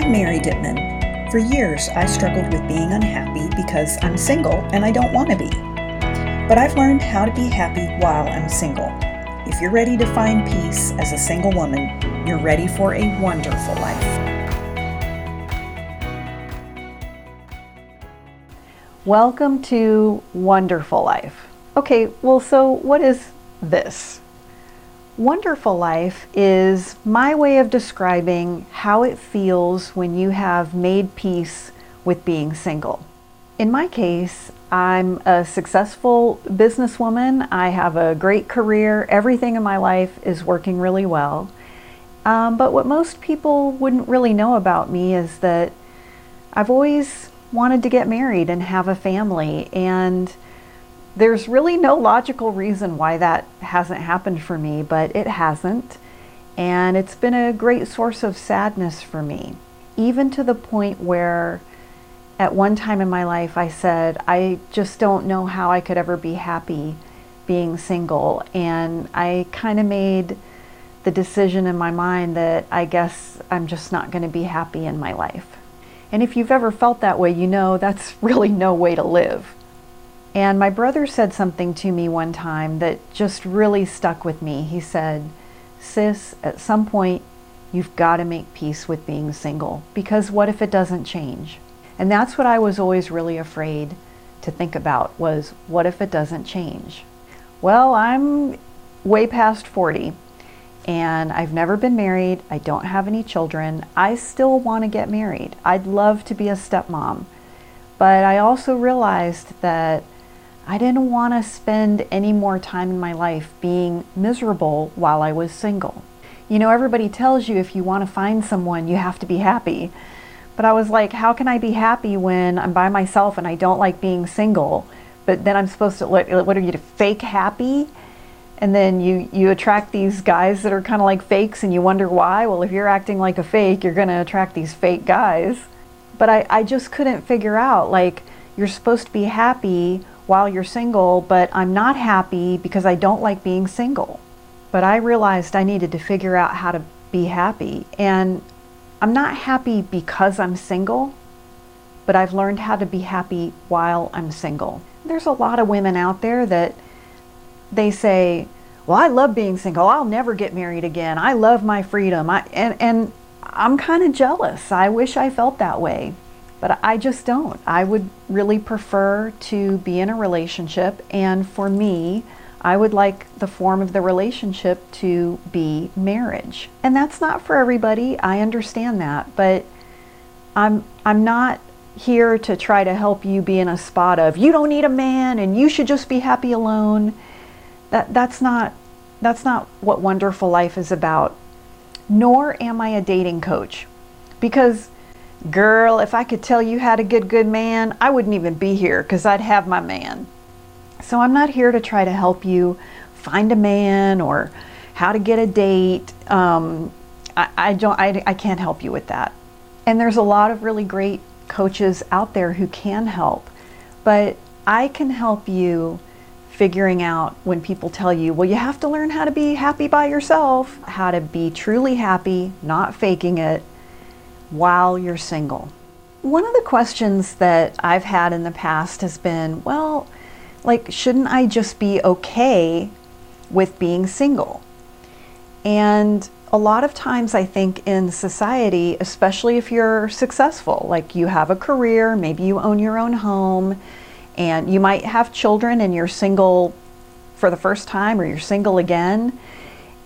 I'm Mary Dittman. For years, I struggled with being unhappy because I'm single and I don't want to be. But I've learned how to be happy while I'm single. If you're ready to find peace as a single woman, you're ready for a wonderful life. Welcome to Wonderful Life. Okay, well, so what is this? Wonderful life is my way of describing how it feels when you have made peace with being single. In my case, I'm a successful businesswoman. I have a great career. Everything in my life is working really well. Um, but what most people wouldn't really know about me is that I've always wanted to get married and have a family. And there's really no logical reason why that hasn't happened for me, but it hasn't. And it's been a great source of sadness for me, even to the point where at one time in my life I said, I just don't know how I could ever be happy being single. And I kind of made the decision in my mind that I guess I'm just not going to be happy in my life. And if you've ever felt that way, you know that's really no way to live. And my brother said something to me one time that just really stuck with me. He said, Sis, at some point, you've got to make peace with being single because what if it doesn't change? And that's what I was always really afraid to think about was what if it doesn't change? Well, I'm way past 40 and I've never been married. I don't have any children. I still want to get married. I'd love to be a stepmom. But I also realized that I didn't want to spend any more time in my life being miserable while I was single. You know, everybody tells you if you want to find someone, you have to be happy. But I was like, how can I be happy when I'm by myself and I don't like being single? But then I'm supposed to, what, what are you, to fake happy? And then you, you attract these guys that are kind of like fakes and you wonder why. Well, if you're acting like a fake, you're going to attract these fake guys. But I, I just couldn't figure out, like, you're supposed to be happy while you're single, but I'm not happy because I don't like being single. But I realized I needed to figure out how to be happy. And I'm not happy because I'm single, but I've learned how to be happy while I'm single. There's a lot of women out there that they say, "Well, I love being single. I'll never get married again. I love my freedom." I and and I'm kind of jealous. I wish I felt that way. But I just don't. I would really prefer to be in a relationship, and for me, I would like the form of the relationship to be marriage. And that's not for everybody. I understand that, but I'm I'm not here to try to help you be in a spot of you don't need a man and you should just be happy alone. That that's not that's not what wonderful life is about. Nor am I a dating coach. Because Girl, if I could tell you how to get good man, I wouldn't even be here because I'd have my man. So I'm not here to try to help you find a man or how to get a date. Um, I, I, don't. I, I can't help you with that. And there's a lot of really great coaches out there who can help, but I can help you figuring out when people tell you, well, you have to learn how to be happy by yourself, how to be truly happy, not faking it, while you're single. One of the questions that I've had in the past has been, well, like, shouldn't I just be okay with being single? And a lot of times, I think in society, especially if you're successful, like you have a career, maybe you own your own home, and you might have children and you're single for the first time or you're single again.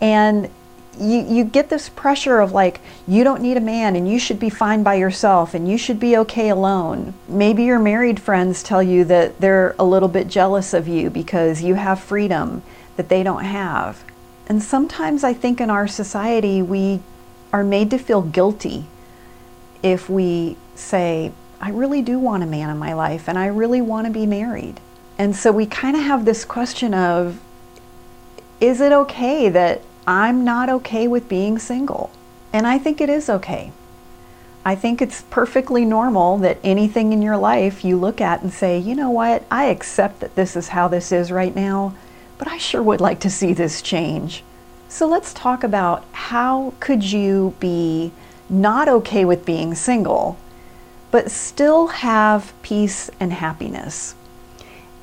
And you, you get this pressure of like, you don't need a man and you should be fine by yourself and you should be okay alone. Maybe your married friends tell you that they're a little bit jealous of you because you have freedom that they don't have. And sometimes I think in our society we are made to feel guilty if we say, I really do want a man in my life and I really want to be married. And so we kind of have this question of, is it okay that I'm not okay with being single. And I think it is okay. I think it's perfectly normal that anything in your life you look at and say, you know what, I accept that this is how this is right now, but I sure would like to see this change. So let's talk about how could you be not okay with being single, but still have peace and happiness.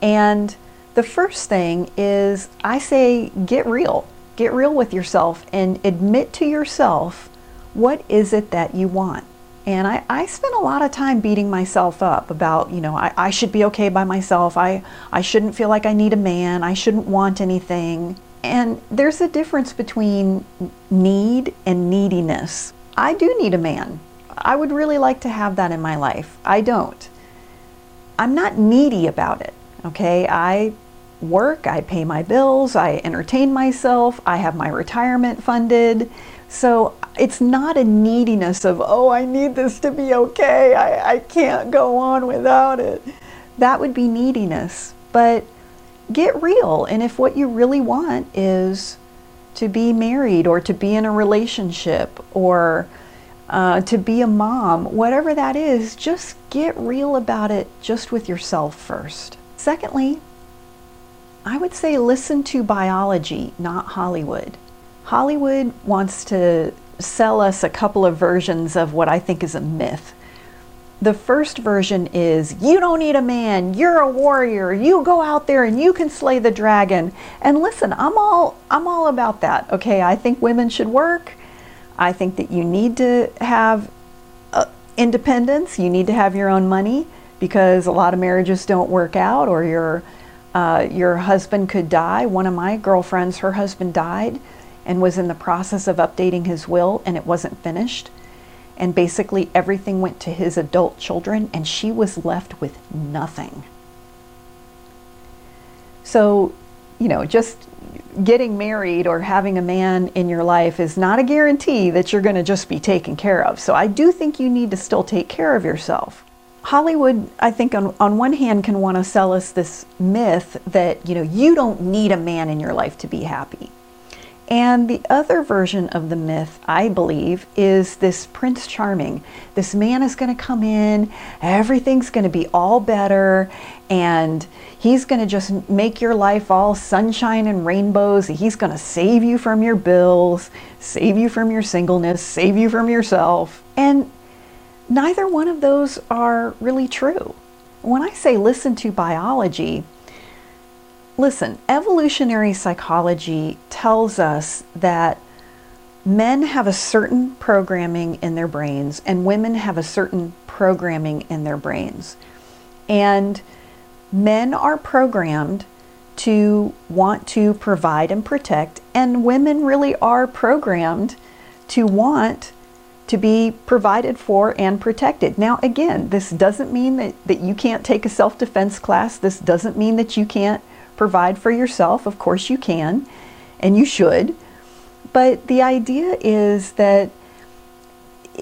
And the first thing is I say get real. Get real with yourself and admit to yourself what is it that you want. And I, I spent a lot of time beating myself up about, you know, I, I should be okay by myself. I, I shouldn't feel like I need a man. I shouldn't want anything. And there's a difference between need and neediness. I do need a man. I would really like to have that in my life. I don't. I'm not needy about it. Okay. I work, I pay my bills, I entertain myself, I have my retirement funded. So it's not a neediness of, oh, I need this to be okay. I, I can't go on without it. That would be neediness. But get real. And if what you really want is to be married or to be in a relationship or uh, to be a mom, whatever that is, just get real about it just with yourself first. Secondly, I would say listen to biology, not Hollywood. Hollywood wants to sell us a couple of versions of what I think is a myth. The first version is you don't need a man, you're a warrior, you go out there and you can slay the dragon. And listen, I'm all I'm all about that. Okay, I think women should work. I think that you need to have uh, independence, you need to have your own money because a lot of marriages don't work out or your uh, your husband could die. One of my girlfriends, her husband died and was in the process of updating his will and it wasn't finished. And basically, everything went to his adult children, and she was left with nothing. So, you know, just getting married or having a man in your life is not a guarantee that you're going to just be taken care of. So, I do think you need to still take care of yourself. Hollywood, I think, on, on one hand, can want to sell us this myth that, you know, you don't need a man in your life to be happy. And the other version of the myth, I believe, is this Prince Charming. This man is going to come in, everything's going to be all better, and he's going to just make your life all sunshine and rainbows. He's going to save you from your bills, save you from your singleness, save you from yourself. And neither one of those are really true. When I say listen to biology, Listen, evolutionary psychology tells us that men have a certain programming in their brains and women have a certain programming in their brains. And men are programmed to want to provide and protect, and women really are programmed to want to be provided for and protected. Now, again, this doesn't mean that, that you can't take a self defense class. This doesn't mean that you can't provide for yourself. Of course, you can, and you should. But the idea is that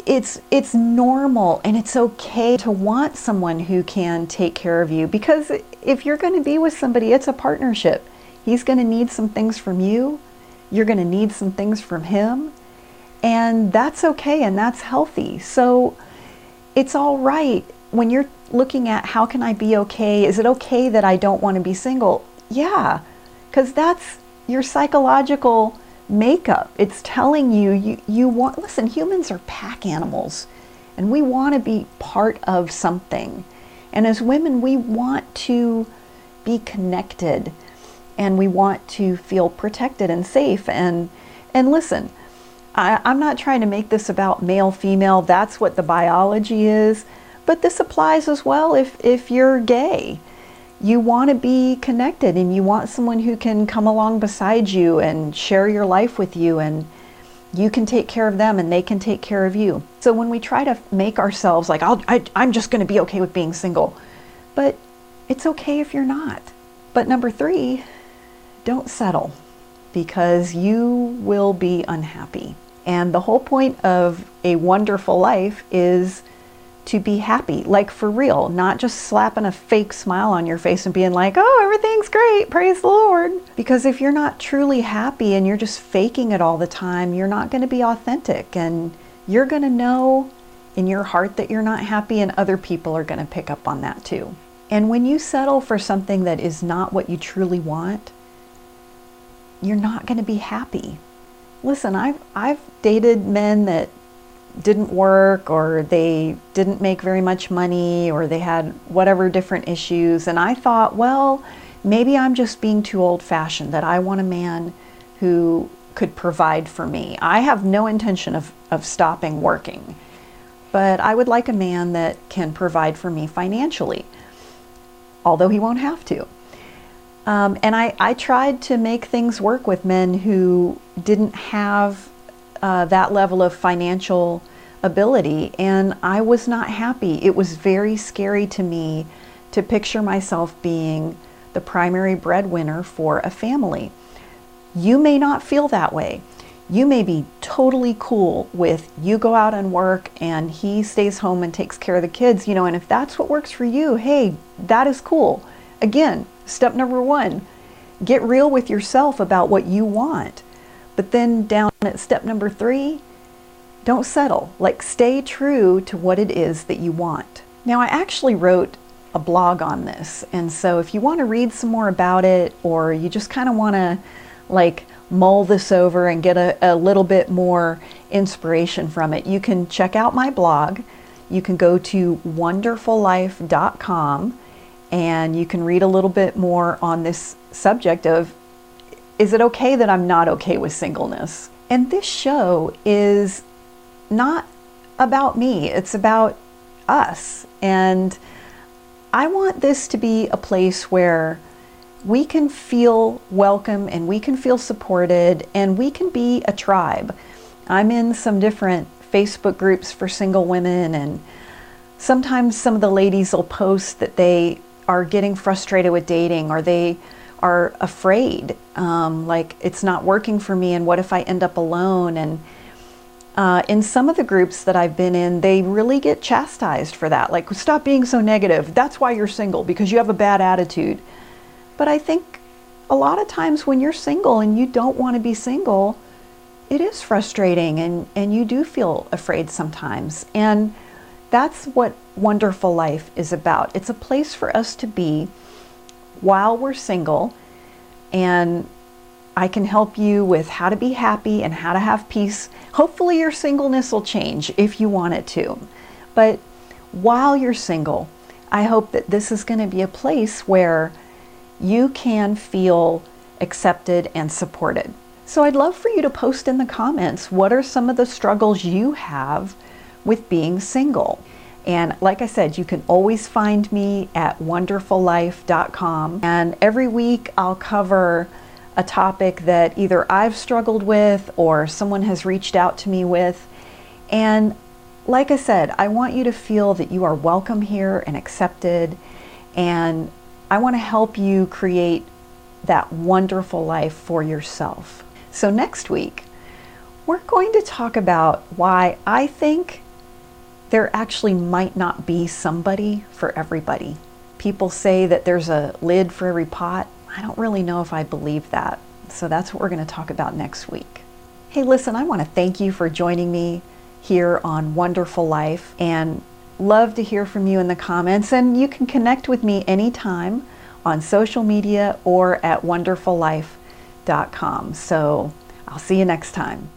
it's it's normal and it's okay to want someone who can take care of you because if you're going to be with somebody it's a partnership he's going to need some things from you you're going to need some things from him and that's okay and that's healthy. So it's all right. When you're looking at how can I be okay? Is it okay that I don't want to be single? Yeah, because that's your psychological makeup. It's telling you, you you want listen, humans are pack animals and we want to be part of something. And as women, we want to be connected and we want to feel protected and safe. And and listen, I, I'm not trying to make this about male female. That's what the biology is. But this applies as well if, if you're gay you want to be connected and you want someone who can come along beside you and share your life with you and you can take care of them and they can take care of you. So when we try to make ourselves like, I'll, I, I'm just going to be okay with being single, but it's okay if you're not. But number three, don't settle because you will be unhappy. And the whole point of a wonderful life is to be happy, like for real, not just slapping a fake smile on your face and being like, oh, everything's great, praise the Lord. Because if you're not truly happy and you're just faking it all the time, you're not going to be authentic and you're going to know in your heart that you're not happy, and other people are going to pick up on that too. And when you settle for something that is not what you truly want, you're not going to be happy. Listen, I've, I've dated men that didn't work or they didn't make very much money or they had whatever different issues. And I thought, well, maybe I'm just being too old fashioned, that I want a man who could provide for me. I have no intention of, of stopping working, but I would like a man that can provide for me financially, although he won't have to. Um, and I, I tried to make things work with men who didn't have uh, that level of financial ability, and I was not happy. It was very scary to me to picture myself being the primary breadwinner for a family. You may not feel that way. You may be totally cool with you go out and work and he stays home and takes care of the kids, you know, and if that's what works for you, hey, that is cool. Again, step number one, get real with yourself about what you want. But then down at step number three, don't settle. Like stay true to what it is that you want. Now, I actually wrote a blog on this. And so if you want to read some more about it or you just kind of want to like mull this over and get a, a little bit more inspiration from it, you can check out my blog. You can go to wonderfullife.com and you can read a little bit more on this subject of is it okay that I'm not okay with singleness? And this show is not about me, it's about us. And I want this to be a place where we can feel welcome and we can feel supported and we can be a tribe. I'm in some different Facebook groups for single women, and sometimes some of the ladies will post that they are getting frustrated with dating or they are afraid, um, like it's not working for me, and what if I end up alone? And uh, in some of the groups that I've been in, they really get chastised for that. Like, stop being so negative. That's why you're single, because you have a bad attitude. But I think a lot of times when you're single and you don't want to be single, it is frustrating and, and you do feel afraid sometimes. And that's what Wonderful Life is about. It's a place for us to be while we're single, and I can help you with how to be happy and how to have peace. Hopefully, your singleness will change if you want it to. But while you're single, I hope that this is going to be a place where you can feel accepted and supported. So, I'd love for you to post in the comments what are some of the struggles you have with being single. And like I said, you can always find me at wonderfullife.com. And every week I'll cover a topic that either I've struggled with or someone has reached out to me with. And like I said, I want you to feel that you are welcome here and accepted. And I want to help you create that wonderful life for yourself. So, next week, we're going to talk about why I think there actually might not be somebody for everybody. People say that there's a lid for every pot. I don't really know if I believe that. So that's what we're going to talk about next week. Hey, listen, I want to thank you for joining me here on Wonderful Life and love to hear from you in the comments. And you can connect with me anytime on social media or at wonderfullife.com. So I'll see you next time.